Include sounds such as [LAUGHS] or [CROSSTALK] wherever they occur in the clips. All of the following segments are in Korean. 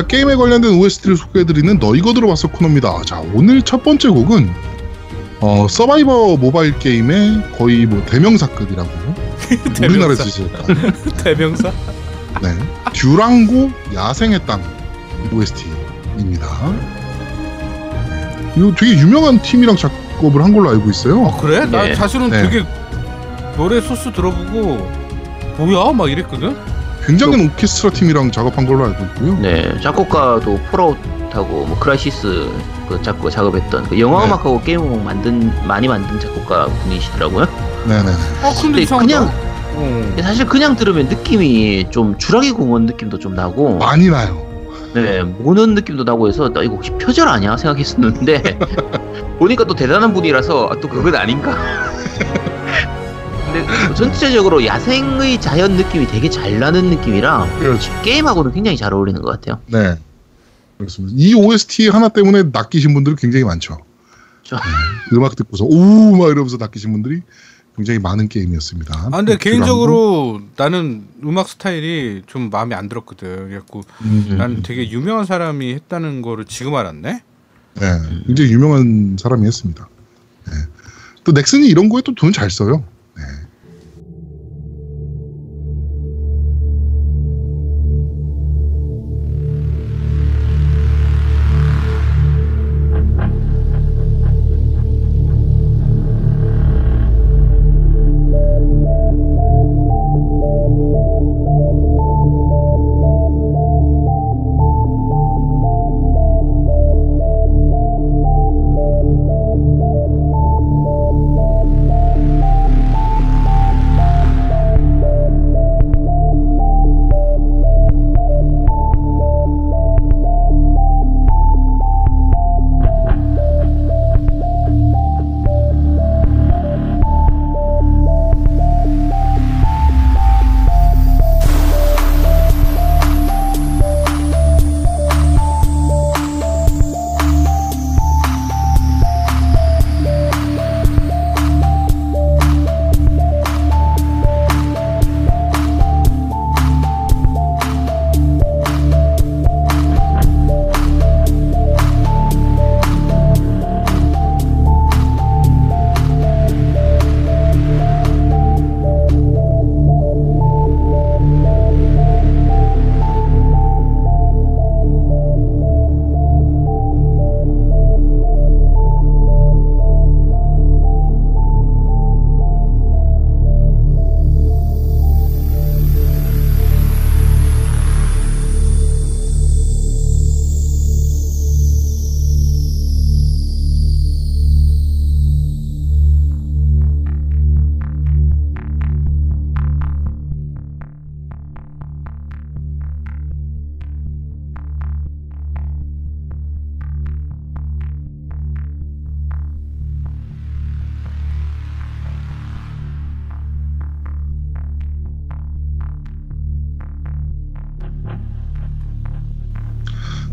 자, 게임에 관련된 OST를 소개해드리는 너 이거 들어봤어 코너입니다. 자, 오늘 첫 번째 곡은 어, 서바이버 모바일 게임의 거의 뭐 대명사급이라고 [LAUGHS] 우리나라에서 지었다. [LAUGHS] 대명사? 네, 듀랑고 야생의 땅 OST입니다. 네, 이거 되게 유명한 팀이랑 작업을 한 걸로 알고 있어요. 어 그래? 나 네. 사실은 네. 되게 노래 소스 들어보고 뭐야 막 이랬거든. 굉장한 오케스트라 팀이랑 작업한 걸로 알고 있고요. 네, 작곡가도 Fallout하고 뭐 Crysis 그 작곡 작업했던 그 영화 네. 음악하고 게임 음악 만든 많이 만든 작곡가 분이시더라고요. 네네. 어 근데 근데 이상하다. 그냥 어. 사실 그냥 들으면 느낌이 좀 주라기 공원 느낌도 좀 나고, 많이 나요. 네, 모는 느낌도 나고 해서 나 이거 혹시 표절 아니야 생각했었는데 [LAUGHS] 보니까 또 대단한 분이라서 아, 또 그건 아닌가. 근데 전체적으로 야생의 자연 느낌이 되게 잘 나는 느낌이라 그렇죠. 게임하고는 굉장히 잘 어울리는 것 같아요. 네. 그렇습니다. 이 OST 하나 때문에 낚이신 분들이 굉장히 많죠. 저- 네. 음악 듣고서 오 막 이러면서 낚이신 분들이 굉장히 많은 게임이었습니다. 아 근데 듀랑고. 개인적으로 나는 음악 스타일이 좀 마음에 안 들었거든. 그래갖고 음, 난 되게 유명한 사람이 했다는 거를 지금 알았네. 네, 굉장히 유명한 사람이 했습니다. 네. 또 넥슨이 이런 거에 또 돈 잘 써요.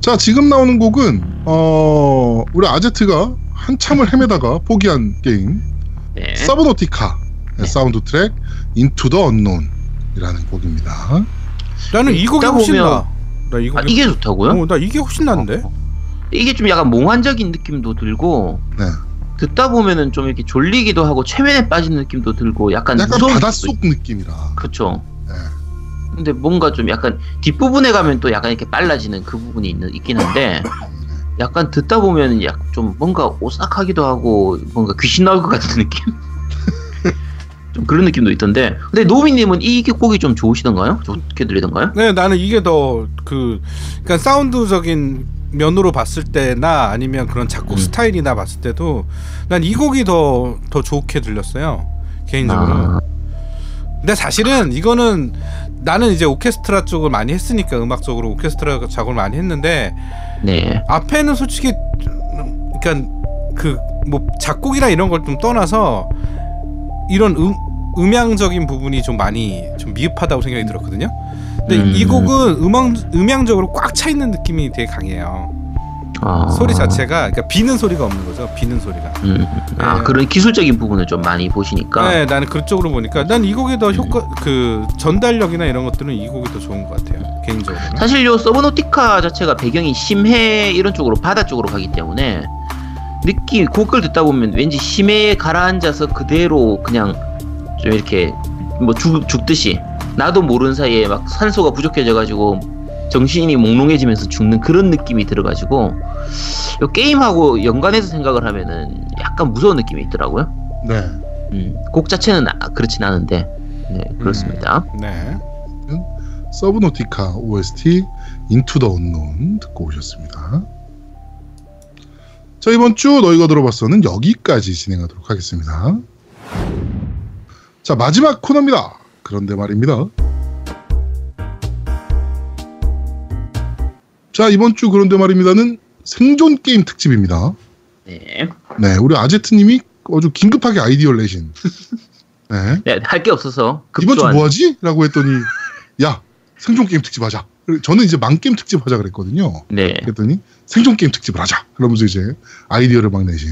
자, 지금 나오는 곡은 어, 우리 아제트가 한참을 [LAUGHS] 헤매다가 포기한 게임 네. Subnautica 네. 사운드 트랙 Into the Unknown 이라는 곡입니다. 나는 이 곡이 훨씬 보면- 나. 나 이거 아, 이게 좋다고요? 어, 나 이게 훨씬 난데. 어, 이게 좀 약간 몽환적인 느낌도 들고 네. 듣다 보면은 좀 이렇게 졸리기도 하고 최면에 빠지는 느낌도 들고 약간 약간 무서운 바닷속 느낌이라. 그렇죠. 네. 근데 뭔가 좀 약간 뒷부분에 가면 또 약간 이렇게 빨라지는 그 부분이 있는, 있긴 한데 [COUGHS] 약간 듣다 보면 약 좀 뭔가 오싹하기도 하고 뭔가 귀신 나올 것 같은 느낌? [LAUGHS] 좀 그런 느낌도 있던데 근데 노비님은 이 곡이 좀 좋으시던가요? 좋게 들리던가요? 네, 나는 이게 더 그 그러니까 사운드적인 면으로 봤을 때나 아니면 그런 작곡 음. 스타일이나 봤을 때도 난 이 곡이 더 더 좋게 들렸어요 개인적으로. 아, 근데 사실은 이거는 나는 이제 오케스트라 쪽을 많이 했으니까 음악적으로 오케스트라 작업을 많이 했는데 네. 앞에는 솔직히 그러니까 그 뭐 작곡이나 이런 걸 좀 떠나서 이런 음, 음향적인 부분이 좀 많이 좀 미흡하다고 생각이 들었거든요. 근데 음. 이 곡은 음악 음향적으로 꽉 차 있는 느낌이 되게 강해요. 아, 소리 자체가 그러니까 비는 소리가 없는 거죠. 비는 소리가. 음, 아 네. 그런 기술적인 부분을 좀 많이 보시니까. 네, 나는 그쪽으로 보니까 난 이 곡이 더 효과 그 전달력이나 이런 것들은 이 곡이 더 좋은 것 같아요. 개인적으로. 사실 요 서브노티카 자체가 배경이 심해 이런 쪽으로 바다 쪽으로 가기 때문에 느낌 곡을 듣다 보면 왠지 심해에 가라앉아서 그대로 그냥 좀 이렇게 뭐 죽, 죽듯이 나도 모르는 사이에 막 산소가 부족해져 가지고 정신이 몽롱해지면서 죽는 그런 느낌이 들어가지고 요 게임하고 연관해서 생각을 하면은 약간 무서운 느낌이 있더라고요. 네. 음, 곡 자체는 아- 그렇진 않은데 네 그렇습니다. 네. 서브노티카 OST 인투 더 언론 듣고 오셨습니다. 자 이번 주 너희가 들어봤어는 여기까지 진행하도록 하겠습니다. 자 마지막 코너입니다. 그런데 말입니다. 자 이번 주 그런데 말입니다는 생존 게임 특집입니다. 네. 네 우리 아제트님이 아주 긴급하게 아이디어를 내신. [LAUGHS] 네. 네, 할 게 없어서 이번 주 급조한 뭐하지? 라고 했더니 야 생존 게임 특집 하자. 저는 이제 만 게임 특집 하자 그랬거든요. 네. 그랬더니 생존 게임 특집을 하자. 그러면서 이제 아이디어를 막 내신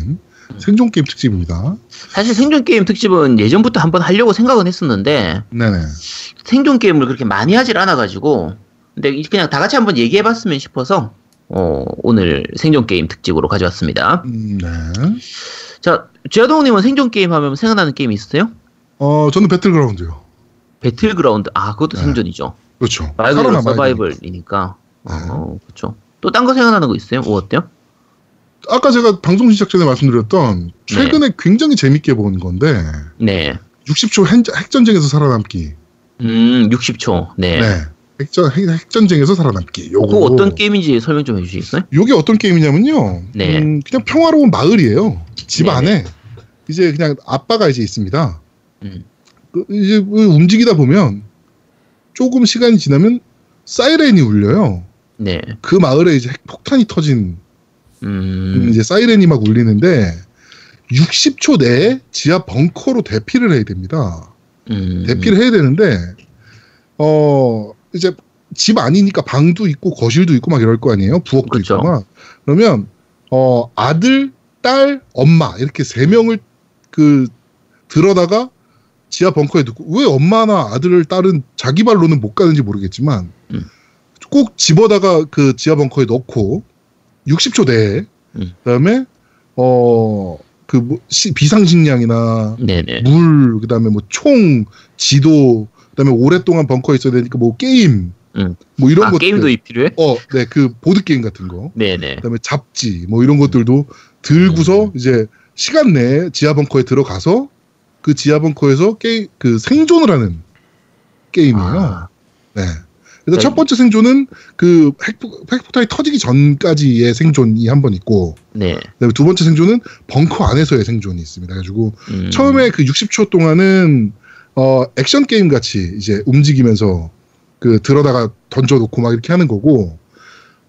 음. 생존 게임 특집입니다. 사실 생존 게임 특집은 예전부터 한번 하려고 생각은 했었는데 네네. 생존 게임을 그렇게 많이 하질 않아 가지고 근데 이- 그냥 다 같이 한번 얘기해 봤으면 싶어서 어, 오늘 생존 게임 특집으로 가져왔습니다. 음, 네. 자, 제아동 님은 생존 게임 하면 생각나는 게임 있으세요? 어 저는 배틀그라운드요. 배틀그라운드. 아, 그것도 네. 생존이죠. 그렇죠. 말 그대로 서바이벌이니까. 네. 어, 그렇죠. 또 딴 거 생각나는 거 있어요? 뭐 어때요? 아까 제가 방송 시작 전에 말씀드렸던 최근에 굉장히 재밌게 본 건데 네. 60초 핵, 핵전쟁에서 살아남기. 음, 60초. 네. 네. 핵전 핵, 핵전쟁에서 살아남기. 요거 그거 어떤 게임인지 설명 좀 해주시겠어요? 요게 어떤 게임이냐면요. 네. 음, 그냥 평화로운 마을이에요. 집 네네. 안에 이제 그냥 아빠가 이제 있습니다. 음. 그 이제 뭐 움직이다 보면 조금 시간이 지나면 사이렌이 울려요. 네. 그 마을에 이제 핵폭탄이 터진 음, 이제 사이렌이 막 울리는데 60초 내에 지하 벙커로 대피를 해야 됩니다. 음, 대피를 해야 되는데 어 이제 집 아니니까 방도 있고 거실도 있고 막 이럴 거 아니에요 부엌도 그렇죠. 있고 막 그러면 어 아들 딸 엄마 이렇게 세 명을 그 들어다가 지하 벙커에 넣고 왜 엄마나 아들을 딸은 자기 발로는 못 가는지 모르겠지만 음. 꼭 집어다가 그 지하 벙커에 넣고 60초 내에 음. 그다음에 어 그 뭐 시- 비상식량이나 네네. 물 그다음에 뭐 총 지도 그다음에 오랫동안 벙커에 있어야 되니까 뭐 게임 음. 뭐 이런 아, 것들 게임도 이 필요해? 어 네 그 보드 게임 같은 거 네네. 그다음에 잡지 뭐 이런 것들도 들고서 음. 이제 시간 내에 지하 벙커에 들어가서 그 지하 벙커에서 게임 그 생존을 하는 게임이에요. 아, 네. 그래서 네. 첫 번째 생존은 그 핵폭, 핵폭탄이 터지기 전까지의 생존이 한 번 있고 네. 그다음에 두 번째 생존은 벙커 안에서의 생존이 있습니다. 그래가지고 음, 처음에 그 60초 동안은 어 액션 게임 같이 이제 움직이면서 그 들어다가 던져놓고 막 이렇게 하는 거고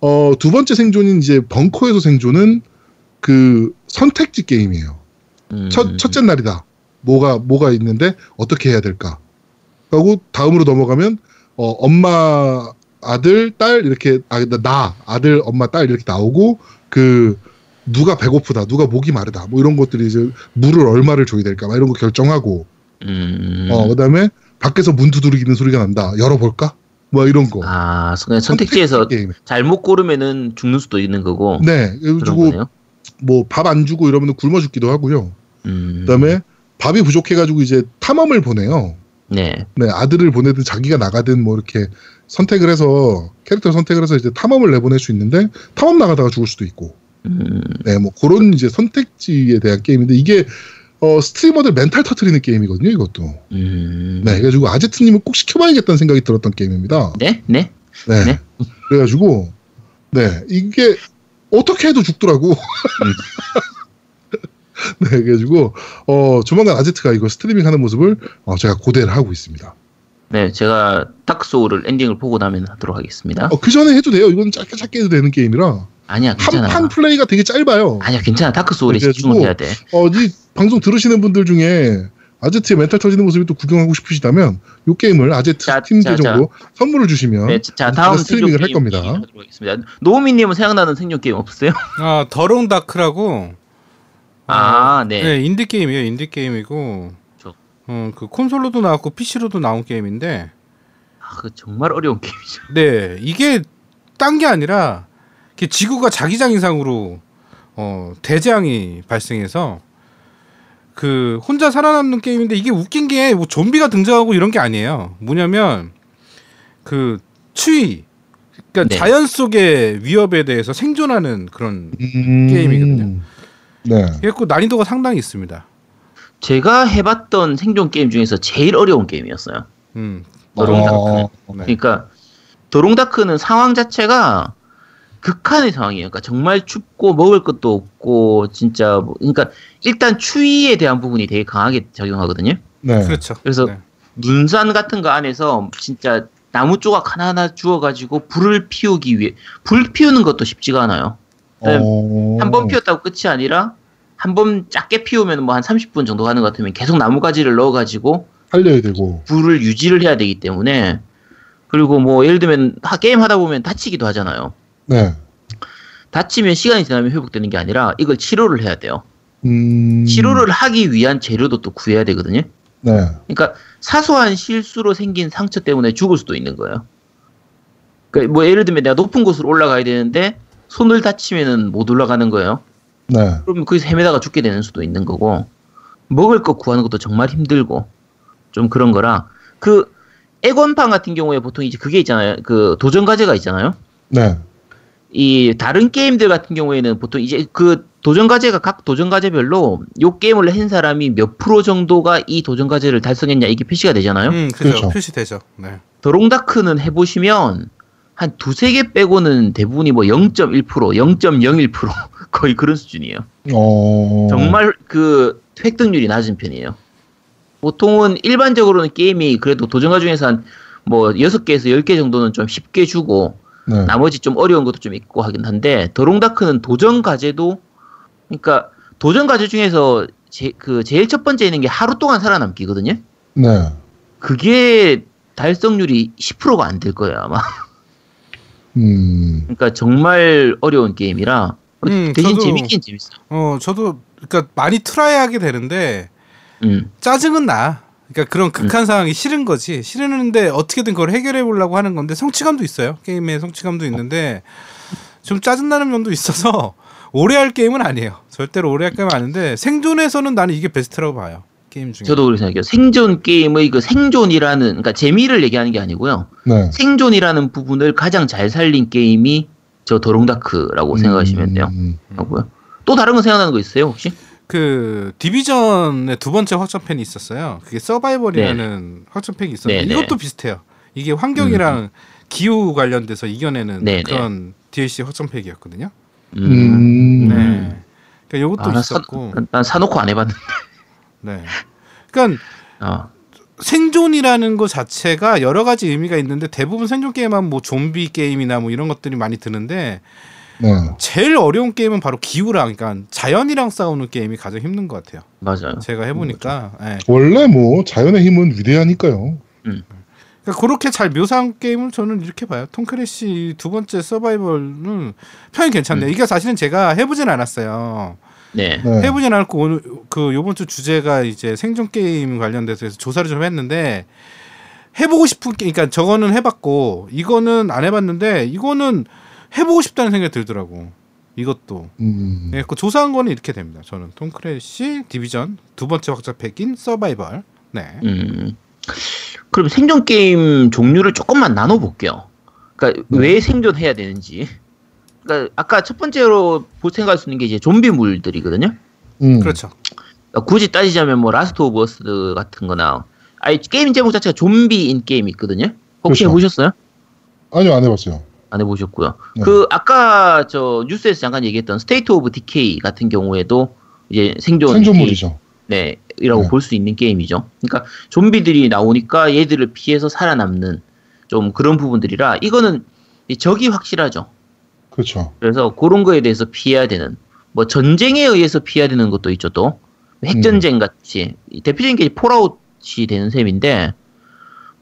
어 두 번째 생존인 이제 벙커에서 생존은 그 선택지 게임이에요. 음, 첫 첫째 날이다. 뭐가 뭐가 있는데 어떻게 해야 될까? 하고 다음으로 넘어가면 어 엄마 아들 딸 이렇게 아 나 아들 엄마 딸 이렇게 나오고 그 누가 배고프다 누가 목이 마르다 뭐 이런 것들이 이제 물을 얼마를 줘야 될까 막 이런 거 결정하고 음, 어 그다음에 밖에서 문 두드리기는 소리가 난다. 열어볼까? 뭐 이런 거. 아, 그냥 선택지에서 잘못 고르면은 죽는 수도 있는 거고. 네 거네요. 뭐밥 안 주고 이러면 굶어 죽기도 하고요. 음, 그다음에 밥이 부족해가지고 이제 탐험을 보내요. 네. 네, 아들을 보내든 자기가 나가든 뭐 이렇게 선택을 해서 캐릭터 선택을 해서 이제 탐험을 내보낼 수 있는데 탐험 나가다가 죽을 수도 있고. 음, 네, 뭐 그런 이제 선택지에 대한 게임인데 이게 어 스트리머들 멘탈 터트리는 게임이거든요, 이것도. 음, 네, 그래가지고 아제트님은 꼭 시켜봐야겠다는 생각이 들었던 게임입니다. 네, 네. 네, 네. 그래가지고 네 이게 어떻게 해도 죽더라고. [LAUGHS] 네, 그래가지고 어 조만간 아제트가 이거 스트리밍 하는 모습을 어, 제가 고대를 하고 있습니다. 네, 제가 Dark Soul을 엔딩을 보고 나면 하도록 하겠습니다. 어, 그 전에 해도 돼요. 이건 짧게 짧게 해도 되는 게임이라 아니야, 한, 괜찮아. 한 플레이가 되게 짧아요. 아니야, 괜찮아. Dark Soul에 그래가지고- 집중을 해야 돼. 어, 이 방송 들으시는 분들 중에 아제트의 멘탈 터지는 모습이 또 구경하고 싶으시다면 이 게임을 아제트 자, 팀 자, 계정으로 선물을 주시면 네, 자, 다음 스트리밍을 할 겁니다. 노우미님은 생각나는 생존 게임 없어요? [LAUGHS] 아 The Long Dark라고 아, 네. 네 인디 게임이에요 인디 게임이고 저- 어 그 콘솔로도 나왔고 PC로도 나온 게임인데 아, 그 정말 어려운 게임이죠. 네 이게 딴 게 아니라 지구가 자기장 이상으로 어 대재앙이 발생해서 그 혼자 살아남는 게임인데 이게 웃긴 게 뭐 좀비가 등장하고 이런 게 아니에요. 뭐냐면 그 추위 그러니까 네. 자연 속의 위협에 대해서 생존하는 그런 음, 게임이거든요. 네. 그래서 난이도가 상당히 있습니다. 제가 해봤던 생존 게임 중에서 제일 어려운 게임이었어요. 음. The Long Dark. 어, 네. 그러니까 The Long Dark는 상황 자체가 극한의 상황이에요. 그러니까 정말 춥고 먹을 것도 없고 진짜 뭐 그러니까 일단 추위에 대한 부분이 되게 강하게 작용하거든요. 네. 그렇죠. 그래서 네. 눈산 같은 거 안에서 진짜 나무 조각 하나하나 주워가지고 불을 피우기 위해 불 피우는 것도 쉽지가 않아요. 네. 어, 한번 피웠다고 끝이 아니라 한 번 작게 피우면 뭐 한 30분 정도 가는 것 같으면 계속 나무가지를 넣어가지고 살려야 되고. 불을 유지를 해야 되기 때문에 그리고 뭐 예를 들면 하- 게임 하다 보면 다치기도 하잖아요. 네. 다치면 시간이 지나면 회복되는 게 아니라 이걸 치료를 해야 돼요. 음, 치료를 하기 위한 재료도 또 구해야 되거든요. 네. 그러니까 사소한 실수로 생긴 상처 때문에 죽을 수도 있는 거예요. 그러니까 뭐 예를 들면 내가 높은 곳으로 올라가야 되는데 손을 다치면은 못 올라가는 거예요. 네. 그럼 거기서 헤매다가 죽게 되는 수도 있는 거고 먹을 거 구하는 것도 정말 힘들고 좀 그런 거라 그 애건판 같은 경우에 보통 이제 그게 있잖아요. 그 도전 과제가 있잖아요. 네. 이 다른 게임들 같은 경우에는 보통 이제 그 도전 과제가 각 도전 과제별로 요 게임을 한 사람이 몇 프로 정도가 이 도전 과제를 달성했냐 이게 표시가 되잖아요. 음, 그죠. 그렇죠. 표시되죠. 네. 더롱다크는 해 보시면 한 두세 개 빼고는 대부분이 뭐 0.1%, 0.01% [LAUGHS] 거의 그런 수준이에요. 어. 정말 그 획득률이 낮은 편이에요. 보통은 일반적으로는 게임이 그래도 도전과 중에서 한 뭐 6개에서 10개 정도는 좀 쉽게 주고 네. 나머지 좀 어려운 것도 좀 있고 하긴 한데 더롱다크는 도전 과제도 그러니까 도전 과제 중에서 제, 그 제일 첫 번째 있는 게 하루 동안 살아남기거든요. 네. 그게 달성률이 10%가 안 될 거예요 아마. 음. 그러니까 정말 어려운 게임이라 음, 대신 저도- 재밌긴 재밌어. 어, 저도 그러니까 많이 try 하게 되는데 음. 짜증은 나. 그러니까 그런 극한 상황이 싫은 거지. 싫은데 어떻게든 그걸 해결해 보려고 하는 건데 성취감도 있어요. 게임에 성취감도 있는데 좀 짜증 나는 면도 있어서 [LAUGHS] 오래 할 게임은 아니에요. 절대로 오래 할 게임은 아닌데 생존에서는 나는 이게 베스트라고 봐요. 게임 중에. 저도 그렇게 생각해요. 생존 게임의 그 생존이라는 그러니까 재미를 얘기하는 게 아니고요. 네. 생존이라는 부분을 가장 잘 살린 게임이 저 도롱다크라고 생각하시면 돼요. 음. 하고요. 또 다른 거 생각나는 거 있어요 혹시? 그 디비전의 두 번째 확장팩이 있었어요. 그게 서바이벌이라는 확장팩이 있었는데 네, 네. 이것도 비슷해요. 이게 환경이랑 기후 관련돼서 이겨내는 네, 네. 그런 DLC 확장팩이었거든요. 음. 음. 네. 그러니까 요것도 아, 난, 사, 있었고. 난 사놓고 안 해봤는데. 네. 그러니까 어. 생존이라는 것 자체가 여러 가지 의미가 있는데 대부분 생존 게임은 뭐 좀비 게임이나 뭐 이런 것들이 많이 드는데 네. 제일 어려운 게임은 바로 기후랑 그러니까 자연이랑 싸우는 게임이 가장 힘든 것 같아요. 맞아요. 제가 해보니까. 예. 원래 뭐 자연의 힘은 위대하니까요. 그러니까 그렇게 잘 묘사한 게임을 저는 이렇게 봐요. 톰크래시 두 번째 서바이벌은 평이 괜찮네요. 이게 사실은 제가 해보진 않았어요. 네. 네. 해보진 않았고 오늘 그 요번 주 주제가 이제 생존 게임 관련돼서 조사를 좀 했는데 해보고 싶은 게 그러니까 저거는 해봤고 이거는 안 해봤는데 이거는 해보고 싶다는 생각이 들더라고. 이것도. 음. 네, 그 조사한 거는 이렇게 됩니다. 저는 Tom Clancy Division 두 번째 확장팩인 서바이벌. 네. 음. 그럼 생존 게임 종류를 조금만 나눠 볼게요. 그러니까 네. 왜 생존해야 되는지. 그러니까 아까 첫 번째로 볼 생각할 수 있는 게 이제 좀비물들이거든요. 음. 그렇죠. 그러니까 굳이 따지자면 뭐 Last of Us 같은 거나 아니 게임 제목 자체가 좀비인 게임이 있거든요. 혹시 그렇죠. 해보셨어요? 아니요 안 해봤어요. 아, 안 해보셨고요. 네. 그 아까 저 뉴스에서 잠깐 얘기했던 State of Decay 같은 경우에도 이제 생존 생존물이죠. 네, 이라고 네. 볼수 있는 게임이죠. 그러니까 좀비들이 나오니까 얘들을 피해서 살아남는 좀 그런 부분들이라 이거는 이 적이 확실하죠. 그렇죠. 그래서 그런 거에 대해서 피해야 되는 뭐 전쟁에 의해서 피해야 되는 것도 있죠 또 핵전쟁 같이 이 대표적인 게 Fallout이 되는 셈인데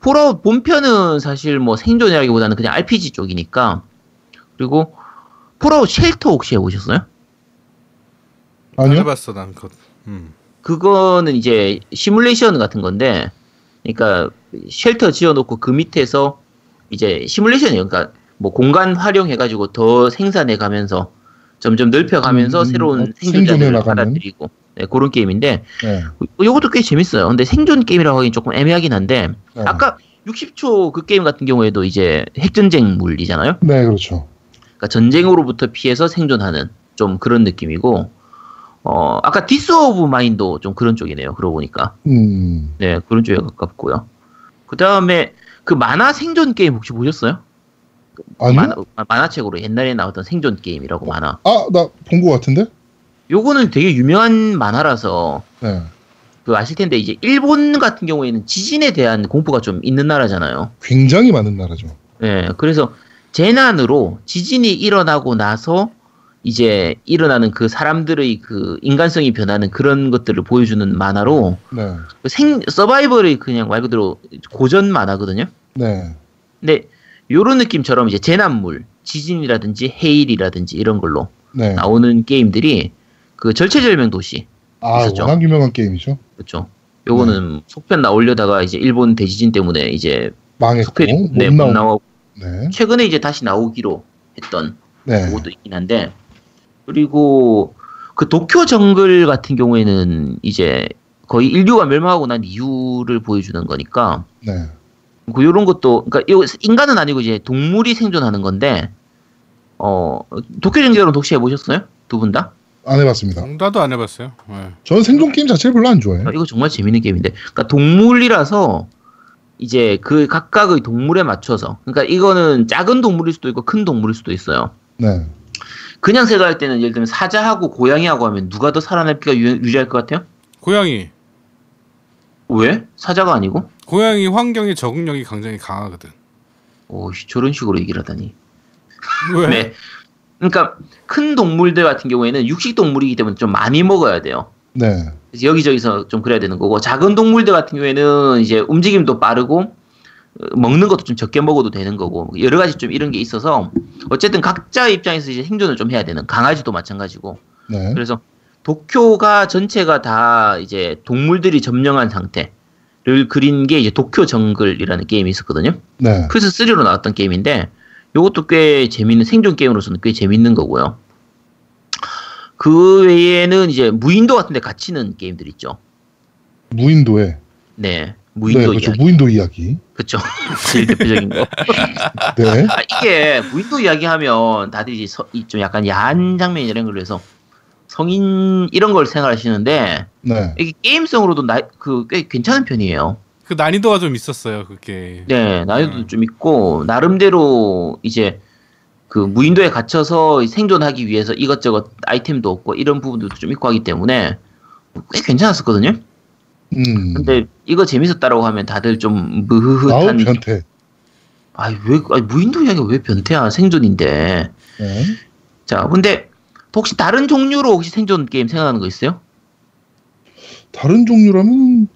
Fallout 본편은 사실 뭐 생존이라기보다는 그냥 RPG 쪽이니까 그리고 Fallout Shelter 혹시 해보셨어요? 안 아니요? 해봤어 난 그거. 음. 그거는 이제 시뮬레이션 같은 건데, 그러니까 shelter 지어놓고 그 밑에서 이제 시뮬레이션이에요. 그러니까 뭐 공간 활용해가지고 더 생산해가면서 점점 넓혀가면서 음, 새로운 어, 생존자들을? 받아들이고 네, 그런 게임인데 네. 이것도 꽤 재밌어요. 근데 생존 게임이라고 하긴 조금 애매하긴 한데 네. 아까 60초 그 게임 같은 경우에도 이제 핵전쟁물이잖아요. 네, 그렇죠. 그러니까 전쟁으로부터 피해서 생존하는 좀 그런 느낌이고 어 아까 This of Mine도 좀 그런 쪽이네요. 그러고 보니까 음, 네 그런 쪽에 가깝고요. 그 다음에 그 만화 생존 게임 혹시 보셨어요? 아니요? 만화, 만화책으로 옛날에 나왔던 생존 게임이라고 만화. 아, 나 본 것 같은데? 요거는 되게 유명한 만화라서 네. 그 아실 텐데 이제 일본 같은 경우에는 지진에 대한 공포가 좀 있는 나라잖아요. 굉장히 많은 나라죠. 네, 그래서 재난으로 지진이 일어나고 나서 이제 일어나는 그 사람들의 그 인간성이 변하는 그런 것들을 보여주는 만화로 네. 그생 서바이벌의 그냥 말 그대로 고전 만화거든요. 네. 근데 요런 느낌처럼 이제 재난물, 지진이라든지 해일이라든지 이런 걸로 네. 나오는 게임들이 그 절체절명 도시 아, 있었죠. 워낙 유명한 게임이죠. 그렇죠. 요거는 속편 나올려다가 이제 일본 대지진 때문에 이제 망했고, 속편이 못 네, 못 나오고. 나오고 네. 최근에 이제 다시 나오기로 했던 네. 그것도 있긴 한데 그리고 그 도쿄 정글 같은 경우에는 이제 거의 인류가 멸망하고 난 이유를 보여주는 거니까 네. 그 요런 것도 그러니까 요 인간은 아니고 이제 동물이 생존하는 건데 어 도쿄 정글은 혹시 해보셨어요? 두 분 다? 안 해봤습니다. 나도 안 해봤어요. 네. 저는 생존 게임 자체를 별로 안 좋아해요. 아, 이거 정말 재밌는 게임인데 그러니까 동물이라서 이제 그 각각의 동물에 맞춰서 그러니까 이거는 작은 동물일 수도 있고 큰 동물일 수도 있어요. 네. 그냥 생각할 때는 예를 들면 사자하고 고양이하고 하면 누가 더 살아남기가 유, 유리할 것 같아요? 고양이. 왜? 사자가 아니고? 고양이 환경에 적응력이 굉장히 강하거든. 오, 씨, 저런 식으로 얘기를 하다니. 왜? [LAUGHS] 네. 그러니까 큰 동물들 같은 경우에는 육식 동물이기 때문에 좀 많이 먹어야 돼요. 네. 그래서 여기저기서 좀 그래야 되는 거고 작은 동물들 같은 경우에는 이제 움직임도 빠르고 어, 먹는 것도 좀 적게 먹어도 되는 거고 여러 가지 좀 이런 게 있어서 어쨌든 각자 입장에서 이제 생존을 좀 해야 되는 강아지도 마찬가지고 네. 그래서 도쿄가 전체가 다 이제 동물들이 점령한 상태를 그린 게 이제 도쿄 정글이라는 게임이 있었거든요. 네. 플스 3로 나왔던 게임인데 이것도 꽤 재밌는 생존 게임으로서는 꽤 재밌는 거고요. 그 외에는 이제 무인도 같은 데 갇히는 게임들 있죠. 무인도에. 네. 네, 무인도 그렇죠. 이야기. 무인도 이야기. 그렇죠. [LAUGHS] 제일 대표적인 거. [LAUGHS] 네. 아, 이게 무인도 이야기 하면 다들 이제 서- 이좀 약간 야한 장면 이런 걸로 해서 성인 이런 걸 생각하시는데 네. 이게 게임성으로도 그꽤 괜찮은 편이에요. 그 난이도가 좀 있었어요. 그게. 네, 난이도 음. 좀 있고 나름대로 이제 그 무인도에 갇혀서 생존하기 위해서 이것저것 아이템도 없고 이런 부분들도 좀 있고 하기 때문에 꽤 괜찮았었거든요. 음. 근데 이거 재밌었다라고 하면 다들 좀 무흐흐한 변태. 아왜 아니, 무인도 이야기가 왜 변태야 생존인데 네. 자 근데 혹시 다른 종류로 혹시 생존 게임 생각나는 거 있어요? 다른 종류라면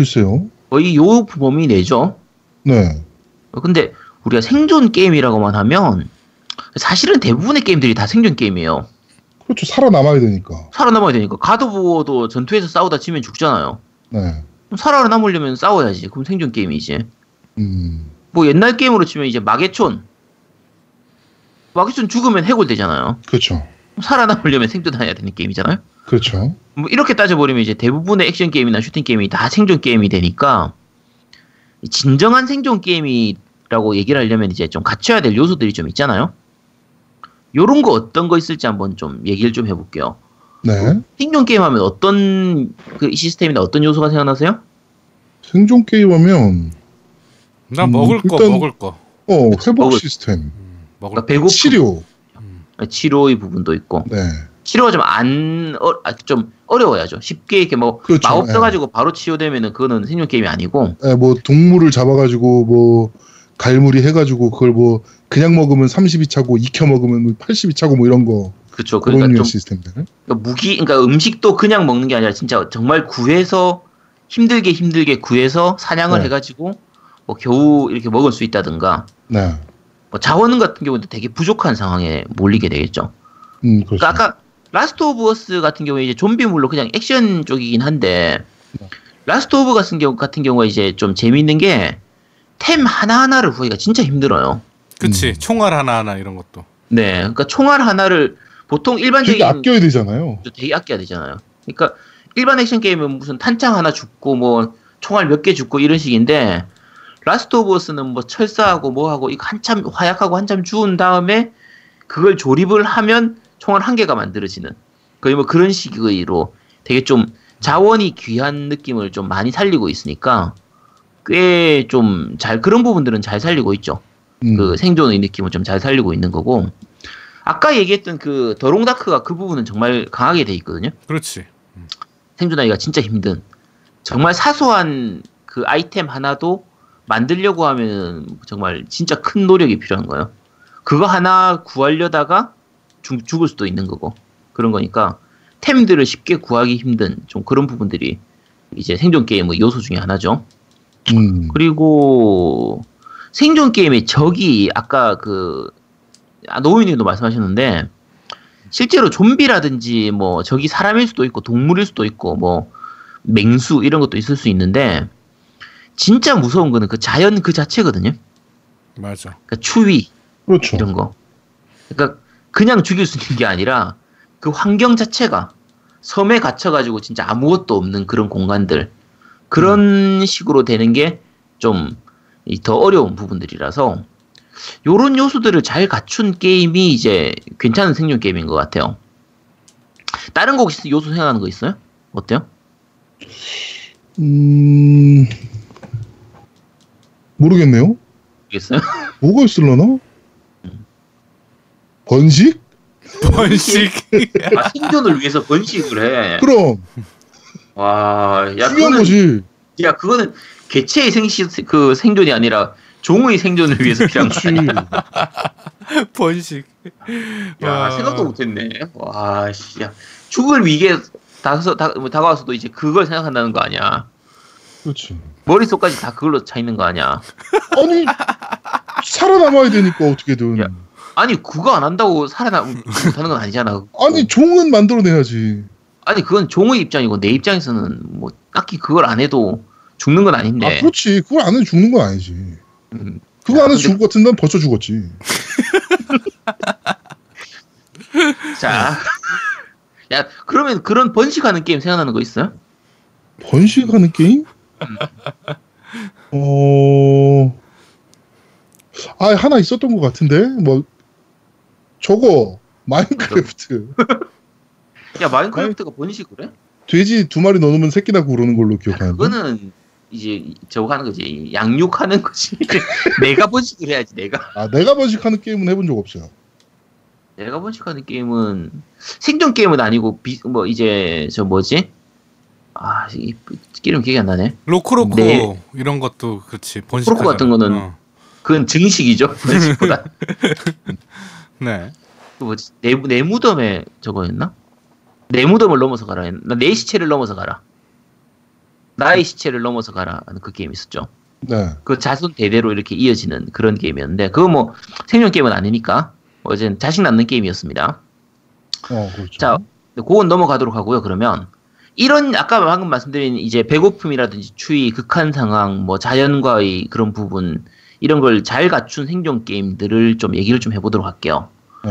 글쎄요. 거의 요 범위 내죠. 네. 어, 근데 우리가 생존 게임이라고만 하면 사실은 대부분의 게임들이 다 생존 게임이에요. 그렇죠. 살아남아야 되니까. 살아남아야 되니까 가드보어도 전투에서 싸우다 지면 죽잖아요. 네. 그럼 살아남으려면 싸워야지. 그럼 생존 게임이지. 음. 뭐 옛날 게임으로 치면 이제 마계촌. 마계촌 죽으면 해골되잖아요. 그렇죠. 살아남으려면 생존해야 되는 게임이잖아요. 그렇죠. 뭐 이렇게 따져버리면 이제 대부분의 액션 게임이나 슈팅 게임이 다 생존 게임이 되니까 이 진정한 생존 게임이라고 얘기를 하려면 이제 좀 갖춰야 될 요소들이 좀 있잖아요. 요런 거 어떤 거 있을지 한번 좀 얘기를 좀 해볼게요. 네. 생존 게임 하면 어떤 그 시스템이나 어떤 요소가 생각나세요? 생존 게임 하면 난 음, 먹을 거 일단- 먹을 거. 어, 회복 먹을- 시스템, 음, 먹을 그러니까 배고픔 치료. 음. 치료의 부분도 있고 네. 치료가 좀안 어, 좀 어려워야죠. 쉽게 이렇게 뭐 그렇죠. 마법 예. 써가지고 바로 치료되면은 그거는 생존 게임이 아니고 예, 뭐 동물을 잡아가지고 뭐 갈무리 해가지고 그걸 뭐 그냥 먹으면 30이 차고 익혀 먹으면 80이 차고 뭐 이런 거 그렇죠. 그런 그러니까 시스템들. 그러니까 무기 그러니까 음식도 그냥 먹는 게 아니라 진짜 정말 구해서 힘들게 힘들게 구해서 사냥을 네. 해가지고 뭐 겨우 이렇게 먹을 수 있다든가 네. 뭐 자원 같은 경우도 되게 부족한 상황에 몰리게 되겠죠. 음, 그렇죠. 그러니까 아까 Last of Us 같은 경우에 이제 좀비물로 그냥 액션 쪽이긴 한데 네. Last of 같은 경우 같은 경우가 이제 좀 재밌는 게 템 하나하나를 구하기가 진짜 힘들어요. 그치 음. 총알 하나 하나 이런 것도 네. 그러니까 총알 하나를 보통 일반적인 되게 아껴야 되잖아요. 되게 아껴야 되잖아요. 그러니까 일반 액션 게임은 무슨 탄창 하나 줍고 뭐 총알 몇 개 줍고 이런 식인데 Last of Us는 뭐 철사하고 뭐하고 이거 한참 화약하고 한참 주운 다음에 그걸 조립을 하면 총알 한 개가 만들어지는 거의 뭐 그런 식으로 되게 좀 자원이 귀한 느낌을 좀 많이 살리고 있으니까 꽤 좀 잘 그런 부분들은 잘 살리고 있죠. 음. 그 생존의 느낌을 좀 잘 살리고 있는 거고 아까 얘기했던 그 더롱다크가 그 부분은 정말 강하게 돼 있거든요. 그렇지 생존하기가 진짜 힘든 정말 사소한 그 아이템 하나도 만들려고 하면 정말 진짜 큰 노력이 필요한 거예요. 그거 하나 구하려다가 죽, 죽을 수도 있는 거고 그런 거니까 템들을 쉽게 구하기 힘든 좀 그런 부분들이 이제 생존 게임의 요소 중에 하나죠. 음. 그리고 생존 게임의 적이 아까 그 아, 노우님도 말씀하셨는데 실제로 좀비라든지 뭐 적이 사람일 수도 있고 동물일 수도 있고 뭐 맹수 이런 것도 있을 수 있는데 진짜 무서운 거는 그 자연 그 자체거든요. 맞아 그러니까 추위 그렇죠. 이런 거. 그러니까 그냥 죽일 수 있는 게 아니라 그 환경 자체가 섬에 갇혀가지고 진짜 아무것도 없는 그런 공간들 그런 식으로 되는 게 좀 더 어려운 부분들이라서 요런 요소들을 잘 갖춘 게임이 이제 괜찮은 생존 게임인 것 같아요. 다른 거 혹시 요소 생각나는 거 있어요? 어때요? 음. 모르겠네요. 모르겠어요? [LAUGHS] 뭐가 있을려나? 번식? 번식 [LAUGHS] 아, 생존을 위해서 번식을 해. 그럼 와, 야, 중요한 그거는 거지. 야, 그거는 개체의 생시, 그 생존이 아니라 종의 생존을 위해서 [LAUGHS] 필요한 거 그렇지. 아니야? 번식 야, 와. 생각도 못했네. 와, 씨, 야, 죽을 위기에 다가서, 다, 뭐 다가와서도 이제 그걸 생각한다는 거 아니야? 그렇지. 머릿속까지 다 그걸로 차 있는 거 아니야? 아니 살아남아야 되니까 어떻게든. 야. 아니, 그거 안 한다고 살아남, 못하는 건 아니잖아. 아니 종은 만들어내야지. 아니, 그건 종의 입장이고 내 입장에서는 뭐, 딱히 그걸 안 해도 죽는 건 아닌데. 아 그렇지. 그걸 안 해도 죽는 건 아니지. 음, 그거 야, 안 해서 근데- 죽을 것 같은 난 벌써 죽었지. [LAUGHS] 자. 야, 그러면 그런 번식하는 게임 생각나는 거 있어요? 번식하는 게임? 어. 아 하나 있었던 것 같은데 뭐 저거 마인크래프트 야, 마인크래프트가 번식을 해? 돼지 두 마리 넣으면 새끼 낳고 그러는 걸로 기억하는데. 그거는 이제 저거 하는 거지 양육하는 거지 [LAUGHS] 내가 번식을 해야지 내가 아 내가 번식하는 게임은 해본 적 없어요. 내가 번식하는 게임은 생존 게임은 아니고 비, 뭐 이제 저 뭐지 아 이, 이름 기억이 안 나네 로크로코 네. 이런 것도 그렇지 번식 로크로코 같은 거는 어. 그건 증식이죠 [LAUGHS] 번식보다 [LAUGHS] 네 그 뭐지 내, 내 무덤에 저거였나 내 무덤을 넘어서 가라 했나 나내 시체를 넘어서 가라 나의 시체를 넘어서 가라 그 게임 있었죠 네. 그 자손 대대로 이렇게 이어지는 그런 게임이었는데 그거 뭐 생존 게임은 아니니까 어쨌든 자식 낳는 게임이었습니다. 어 그렇죠. 자, 그건 넘어가도록 하고요. 그러면 이런 아까 방금 말씀드린 이제 배고픔이라든지 추위, 극한 상황, 뭐 자연과의 그런 부분 이런 걸 잘 갖춘 생존 게임들을 좀 얘기를 좀 해보도록 할게요. 네.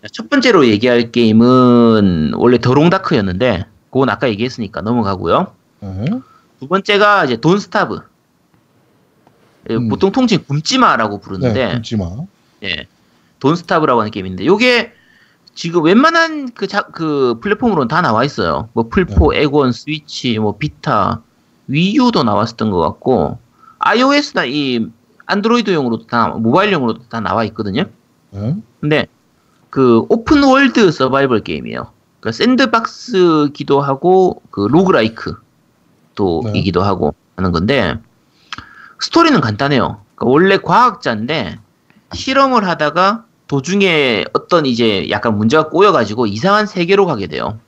자, 첫 번째로 얘기할 게임은 원래 더롱다크였는데 그건 아까 얘기했으니까 넘어가고요. 네. 두 번째가 이제 돈스타브. 예, 음. 보통 통칭 굶지마라고 부르는데 네. 굶지 마. 예. 돈스타브라고 하는 게임인데 요게 지금 웬만한 그, 자, 그 플랫폼으로는 다 나와 있어요. 뭐 풀포, 네. 에곤, 스위치, 뭐 비타, Wii U도 나왔었던 것 같고 iOS나 이 Android용으로도 다 모바일용으로도 다 나와 있거든요. 네. 근데 그 open world survival 게임이에요. 그러니까 sandbox기도 하고 그 roguelike 또 네. 이기도 하고 하는 건데 스토리는 간단해요. 그러니까 원래 과학자인데 실험을 하다가 도중에 어떤 이제 약간 문제가 꼬여가지고 이상한 세계로 가게 돼요.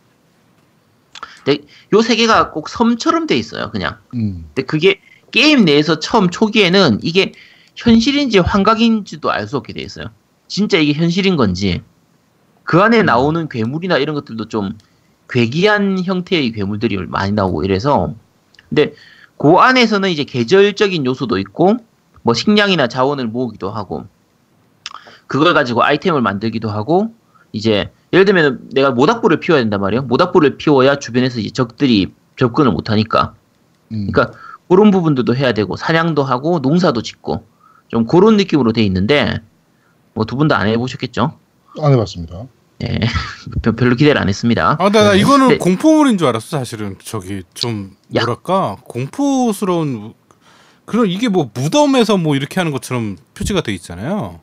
근데 요 세계가 꼭 섬처럼 돼 있어요, 그냥. 음. 근데 그게 게임 내에서 처음 초기에는 이게 현실인지 환각인지도 알 수 없게 돼 있어요. 진짜 이게 현실인 건지 그 안에 나오는 괴물이나 이런 것들도 좀 괴기한 형태의 괴물들이 많이 나오고 이래서 근데 그 안에서는 이제 계절적인 요소도 있고 뭐 식량이나 자원을 모으기도 하고 그걸 가지고 아이템을 만들기도 하고 이제 예를 들면 내가 모닥불을 피워야 된단 말이에요. 모닥불을 피워야 주변에서 이제 적들이 접근을 못 하니까 음. 그러니까 그런 부분들도 해야 되고 사냥도 하고 농사도 짓고 좀 그런 느낌으로 돼 있는데 뭐 두 분 다 안 해보셨겠죠? 안 해봤습니다. 네, [LAUGHS] 별- 별로 기대를 안 했습니다. 아, 나, 나 네. 이거는 네. 공포물인 줄 알았어, 사실은. 저기 좀 야. 뭐랄까 공포스러운 그런 이게 뭐 무덤에서 뭐 이렇게 하는 것처럼 표지가 돼 있잖아요.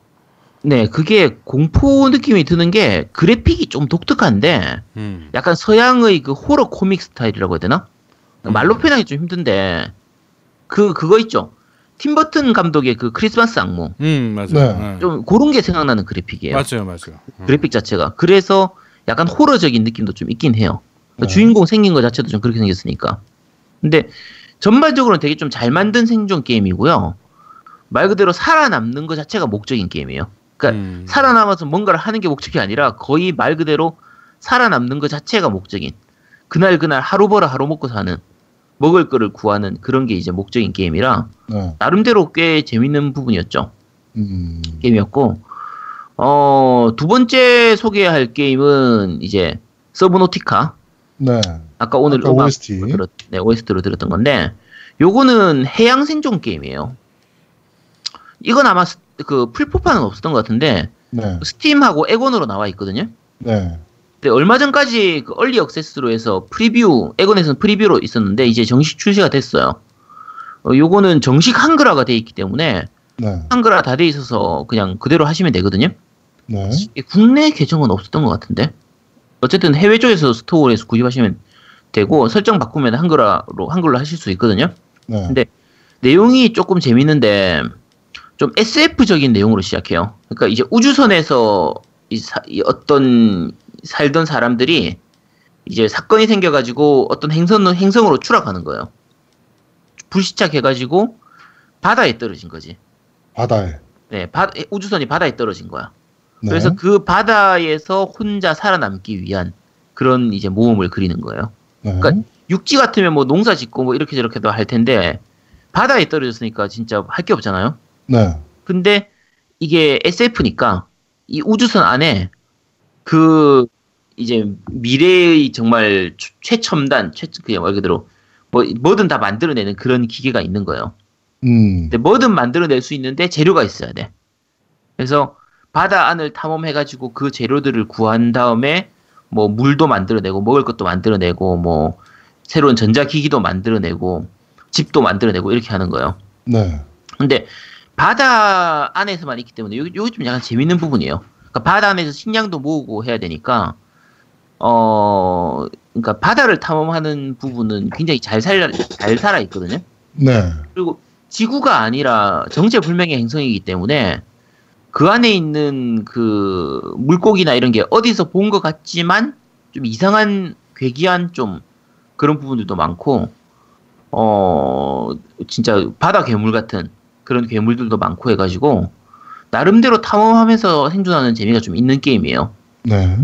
네, 그게 공포 느낌이 드는 게 그래픽이 좀 독특한데 음. 약간 서양의 그 호러 코믹 스타일이라고 해야 되나? 음. 말로 표현하기 좀 힘든데 그 그거 있죠. 팀 버튼 감독의 그 크리스마스 악몽 음, 맞아요. 네. 네. 좀 그런 게 생각나는 그래픽이에요. 맞아요, 맞아요. 음. 그래픽 자체가 그래서 약간 호러적인 느낌도 좀 있긴 해요. 그 네. 주인공 생긴 것 자체도 좀 그렇게 생겼으니까. 근데 전반적으로는 되게 좀 잘 만든 생존 게임이고요. 말 그대로 살아남는 것 자체가 목적인 게임이에요. 그러니까 음. 살아남아서 뭔가를 하는 게 목적이 아니라 거의 말 그대로 살아남는 것 자체가 목적인 그날 그날 하루 벌어 하루 먹고 사는 먹을 거를 구하는 그런 게 이제 목적인 게임이라 네. 나름대로 꽤 재밌는 부분이었죠. 음. 게임이었고 어, 두 번째 소개할 게임은 이제 서브노티카 네. 아까 오늘 아까 음악 OST. 들었, 네, OST로 들었던 건데 요거는 해양 생존 게임이에요. 이건 아마 스- 그 플포판은 없었던 것 같은데 네. Steam하고 엑원으로 나와 있거든요. 네. 근데 얼마 전까지 그 early access로 해서 preview 엑원에서는 preview로 있었는데 이제 정식 출시가 됐어요. 어, 요거는 정식 한글화가 돼 있기 때문에 네. 한글화 다 돼 있어서 그냥 그대로 하시면 되거든요. 네. 국내 계정은 없었던 것 같은데 어쨌든 해외 쪽에서 스토어에서 구입하시면 되고 설정 바꾸면 한글화로 한글로 하실 수 있거든요. 네. 근데 내용이 조금 재밌는데 좀 SF적인 내용으로 시작해요. 그러니까 이제 우주선에서 이 사- 이 어떤 살던 사람들이 이제 사건이 생겨가지고 어떤 행성 행성으로 추락하는 거예요. 불시착해가지고 바다에 떨어진 거지. 바다에. 네, 바- 우주선이 바다에 떨어진 거야. 네. 그래서 그 바다에서 혼자 살아남기 위한 그런 이제 모험을 그리는 거예요. 네. 그러니까 육지 같으면 뭐 농사 짓고 뭐 이렇게 저렇게도 할 텐데 바다에 떨어졌으니까 진짜 할 게 없잖아요. 네. 근데 이게 SF니까 이 우주선 안에 그 이제 미래의 정말 최- 최첨단 최 그냥 말 그대로 뭐 뭐든 다 만들어내는 그런 기계가 있는 거예요. 음. 근데 뭐든 만들어낼 수 있는데 재료가 있어야 돼. 그래서 바다 안을 탐험해가지고 그 재료들을 구한 다음에 뭐 물도 만들어내고 먹을 것도 만들어내고 뭐 새로운 전자기기도 만들어내고 집도 만들어내고 이렇게 하는 거예요. 네. 근데 바다 안에서만 있기 때문에 여기, 여기 좀 약간 재밌는 부분이에요. 그러니까 바다 안에서 식량도 모으고 해야 되니까 어 그러니까 바다를 탐험하는 부분은 굉장히 잘 살아 잘 살아 있거든요. 네. 그리고 지구가 아니라 정체불명의 행성이기 때문에 그 안에 있는 그 물고기나 이런 게 어디서 본 것 같지만 좀 이상한 괴기한 좀 그런 부분들도 많고 어 진짜 바다 괴물 같은 그런 괴물들도 많고 해가지고 나름대로 탐험하면서 생존하는 재미가 좀 있는 게임이에요. 네.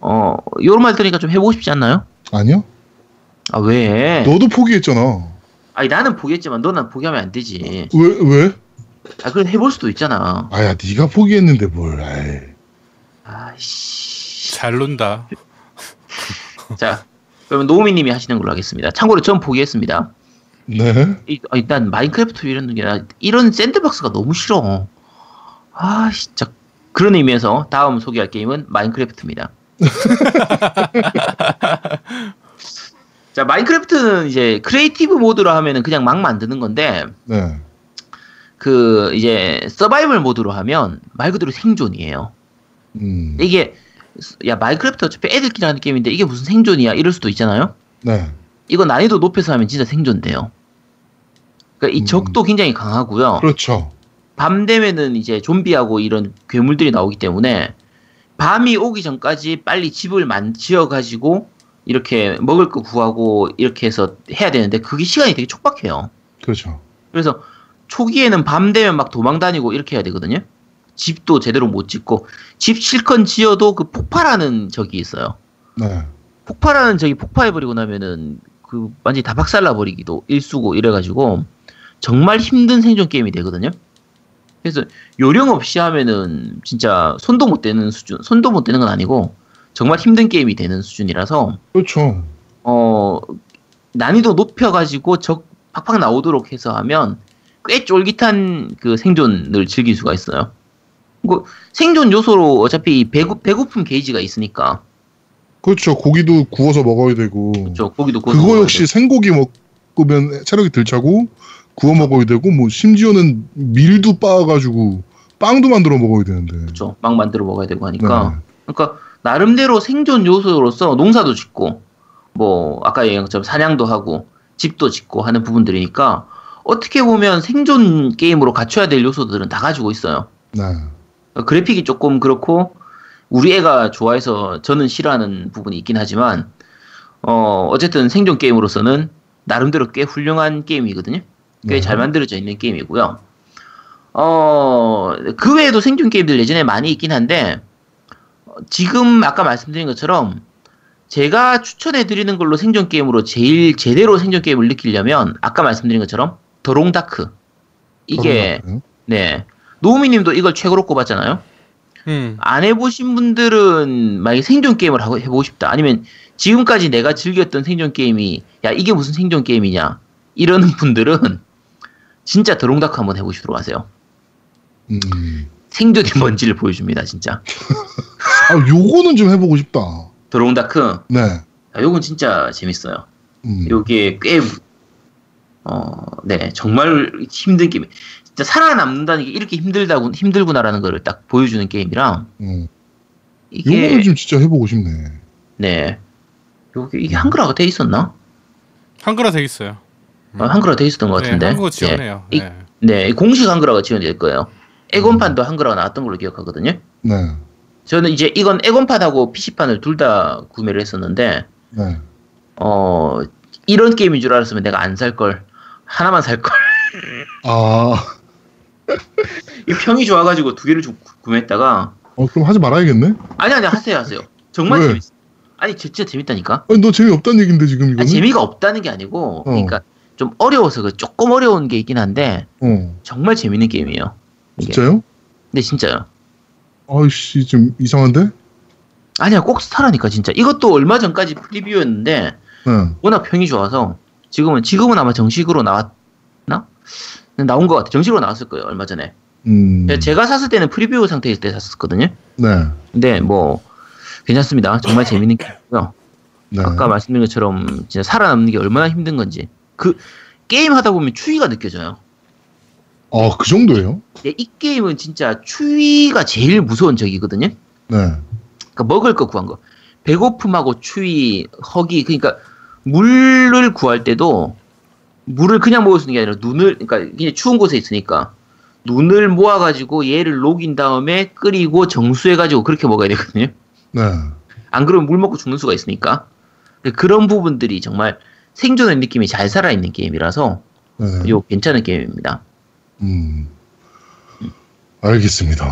어 요런 말 들으니까 좀 해보고 싶지 않나요? 아니요. 아 왜? 너도 포기했잖아. 아니 나는 포기했지만 너는 포기하면 안 되지. 왜 왜? 아 그래 해볼 수도 있잖아. 아야 네가 포기했는데 뭘. 아이. 아이씨. 잘 논다. 자, 그러면 노우미님이 하시는 걸로 하겠습니다. 참고로 전 포기했습니다. 네. 이, 아니, 난 마인크래프트 이런 게 나- 이런 샌드박스가 너무 싫어. 아, 진짜 그런 의미에서 다음 소개할 게임은 마인크래프트입니다. [LAUGHS] 자, Minecraft는 이제 creative mode로 하면은 그냥 막 만드는 건데 네. 그 이제 survival mode로 하면 말 그대로 생존이에요. 음. 이게 야 Minecraft 어차피 애들끼리 하는 게임인데 이게 무슨 생존이야 이럴 수도 있잖아요. 네. 이거 난이도 높여서 하면 진짜 생존돼요. 그러니까 이 음. 적도 굉장히 강하고요. 그렇죠. 밤 되면은 이제 좀비하고 이런 괴물들이 나오기 때문에 밤이 오기 전까지 빨리 집을 만 지어가지고 이렇게 먹을 거 구하고 이렇게 해서 해야 되는데 그게 시간이 되게 촉박해요. 그렇죠. 그래서 초기에는 밤 되면 막 도망 다니고 이렇게 해야 되거든요. 집도 제대로 못 짓고 집 실컷 지어도 그 폭발하는 적이 있어요. 네. 폭발하는 적이 폭파해버리고 나면은 그 완전히 다 박살나 버리기도 일수고 이래가지고 정말 힘든 생존 게임이 되거든요. 그래서 요령 없이 하면은 진짜 손도 못 대는 수준, 손도 못 대는 건 아니고 정말 힘든 게임이 되는 수준이라서 그렇죠. 어 난이도 높여가지고 적 팍팍 나오도록 해서 하면 꽤 쫄깃한 그 생존을 즐길 수가 있어요. 그 생존 요소로 어차피 배고, 배고픔 게이지가 있으니까 그렇죠. 고기도 구워서 먹어야 되고. 저 고기도 구워서 그거 먹어야 역시 생고기 먹으면 체력이 들 차고 구워 먹어야 되고 뭐 심지어는 밀도 빻아가지고 빵도 만들어 먹어야 되는데. 되죠. 막 만들어 먹어야 되고 하니까. 네. 그러니까 나름대로 생존 요소로서 농사도 짓고 뭐 아까 얘기한 것처럼 사냥도 하고 집도 짓고 하는 부분들이니까 어떻게 보면 생존 게임으로 갖춰야 될 요소들은 다 가지고 있어요. 네. 그러니까 그래픽이 조금 그렇고 우리 애가 좋아해서 저는 싫어하는 부분이 있긴 하지만 어 어쨌든 생존 게임으로서는 나름대로 꽤 훌륭한 게임이거든요. 꽤 네. 잘 만들어져 있는 게임이고요. 어, 그 외에도 생존 게임들 예전에 많이 있긴 한데, 어, 지금 아까 말씀드린 것처럼, 제가 추천해 드리는 걸로 생존 게임으로 제일 제대로 생존 게임을 느끼려면, 아까 말씀드린 것처럼, The Long Dark. 이게? 네. 노우미 님도 이걸 최고로 꼽았잖아요. 음. 안 해보신 분들은 만약에 생존 게임을 하고 해보고 싶다. 아니면 지금까지 내가 즐겼던 생존 게임이 야 이게 무슨 생존 게임이냐 이러는 [LAUGHS] 분들은 진짜 The Long Dark 한번 해보시도록 하세요. 음. 생존이 뭔지를 [LAUGHS] 보여줍니다 진짜. [LAUGHS] 아, 요거는 좀 해보고 싶다. The Long Dark 네. 아, 요건 진짜 재밌어요. 음. 요게 꽤 어, 네, 정말 힘든 게임. 진짜 살아남는다는 게 이렇게 힘들다고 힘들구나라는 거를 딱 보여주는 게임이랑 음. 이게 요거는 좀 진짜 해보고 싶네. 네, 요게 이게 한글화가 돼 있었나? 한글화 돼 있어요. 어, 한글화 돼 있었던 것 같은데. 네, 한국어 지원해요. 이- 네. 네, 공식 한글화가 지원될 거예요. 에곤판도 한글화가 나왔던 걸로 기억하거든요. 네. 저는 이제 이건 에곤판하고 PC판을 둘 다 구매를 했었는데, 네. 어, 이런 게임인 줄 알았으면 내가 안 살 걸. 하나만 살 걸. 아, 이 평이 좋아가지고 두 개를 좀 구- 구매했다가, 어, 그럼 하지 말아야겠네? 아니, 아니, 하세요, 하세요. 정말 왜? 재밌어. 아니, 진짜 재밌다니까? 아니, 너 재미없다는 얘긴데, 지금? 아니, 재미가 없다는 게 아니고, 어. 그러니까 좀 어려워서 그 조금 어려운 게 있긴 한데, 어, 정말 재밌는 게임이에요. 이게. 진짜요? 네, 진짜요. 아이씨, 좀 이상한데? 아니야, 꼭 사라니까, 진짜. 이것도 얼마 전까지 프리뷰였는데, 네. 워낙 평이 좋아서 지금은 지금은 아마 정식으로 나왔나? 나온 것 같아. 정식으로 나왔을 거예요. 얼마 전에. 음. 제가 샀을 때는 프리뷰 상태일 때 샀었거든요. 네. 근데 뭐 괜찮습니다. 정말 재밌는 게임이고요. [LAUGHS] 네. 아까 말씀드린 것처럼 진짜 살아남는 게 얼마나 힘든 건지 그 게임 하다 보면 추위가 느껴져요. 아, 그 정도예요? 예, 이 게임은 진짜 추위가 제일 무서운 적이거든요. 네. 그러니까 먹을 거 구한 거. 배고픔하고 추위, 허기, 그러니까 물을 구할 때도 물을 그냥 먹을 수 있는 게 아니라 눈을, 그러니까 그냥 추운 곳에 있으니까 눈을 모아가지고 얘를 녹인 다음에 끓이고 정수해가지고 그렇게 먹어야 되거든요. 네. 안 그러면 물 먹고 죽는 수가 있으니까. 그런 부분들이 정말 생존의 느낌이 잘 살아있는 게임이라서 네. 요 괜찮은 게임입니다. 음. 알겠습니다.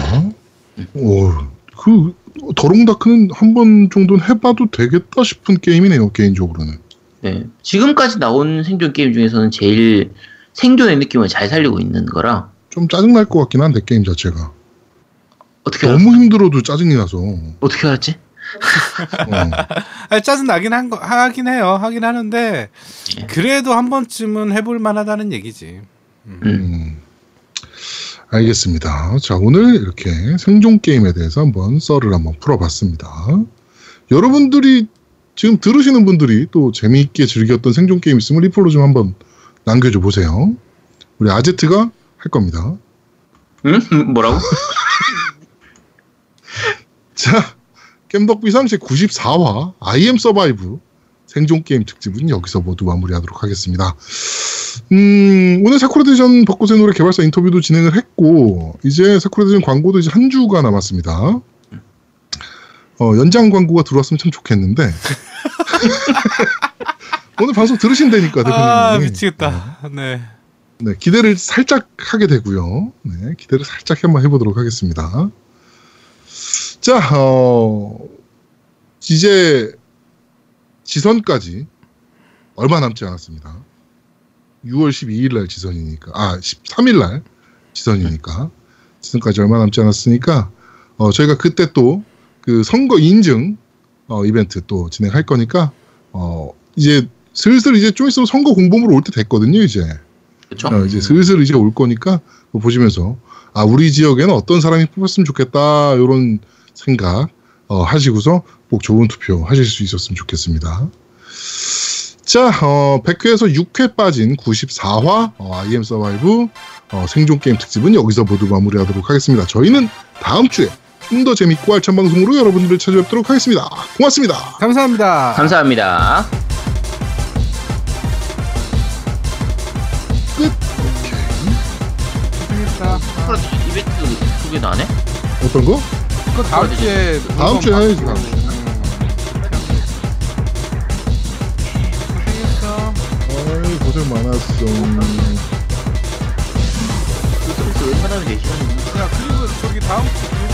오, 그, 더롱다크는 한 번 정도는 해봐도 되겠다 싶은 게임이네요, 개인적으로는. 네. 지금까지 나온 생존 게임 중에서는 제일 생존의 느낌을 잘 살리고 있는 거라 좀 짜증날 것 같긴 한데, 게임 자체가. 어떻게 알았, 너무 힘들어도 짜증이 나서. 어. 어떻게 알았지? [LAUGHS] 아니, 짜증 나긴 한 거, 하긴 해요. 하긴 하는데 예. 그래도 한 번쯤은 해볼 만하다는 얘기지. 음. 음. 알겠습니다. 자, 오늘 이렇게 생존 게임에 대해서 한번 썰을 한번 풀어봤습니다. 여러분들이 지금 들으시는 분들이 또 재미있게 즐겼던 생존 게임 있으면 리플로 좀 한번 남겨줘 보세요. 우리 아제트가 할 겁니다. 응? [LAUGHS] 뭐라고? [LAUGHS] 자, 겜덕 비상 제 94화 I'm Survive 생존 게임 특집은 여기서 모두 마무리하도록 하겠습니다. 음, 오늘 사쿠라디전 벚꽃의 노래 개발사 인터뷰도 진행을 했고 이제 사쿠라디전 광고도 이제 한 주가 남았습니다. 어, 연장 광고가 들어왔으면 참 좋겠는데 [LAUGHS] 오늘 방송 들으신다니까 대표님. 아 미치겠다. 네. 네, 기대를 살짝 하게 되고요. 네, 기대를 살짝 한번 해보도록 하겠습니다. 자, 어, 이제 지선까지 얼마 남지 않았습니다. 6월 12일 날 지선이니까, 아, 13일 날 지선이니까, 지선까지 얼마 남지 않았으니까, 어, 저희가 그때 또 그 선거 인증 어, 이벤트 또 진행할 거니까, 어, 이제 슬슬 이제 좀 있으면 선거 공보물 올때 됐거든요, 이제. 그쵸? 어, 이제 슬슬 이제 올 거니까 보시면서 아 우리 지역에는 어떤 사람이 뽑혔으면 좋겠다 이런 생각 어, 하시고서 꼭 좋은 투표 하실 수 있었으면 좋겠습니다. 자, 어, 100회에서 6회 빠진 94화 어, IM 서바이브 어, 생존 게임 특집은 여기서 모두 마무리하도록 하겠습니다. 저희는 다음 주에 좀 더 재밌고 알찬 방송으로 여러분들을 찾아뵙도록 하겠습니다. 고맙습니다. 감사합니다. 감사합니다. 고생했다. 스프라디 이벤트 해? 어떤 거? 그거 다음 주에 다음 주에 해야지. 다음 주에. 고생 많았어. 그래서 웬만하면 내 시간이 야 그리고 저기 다음 주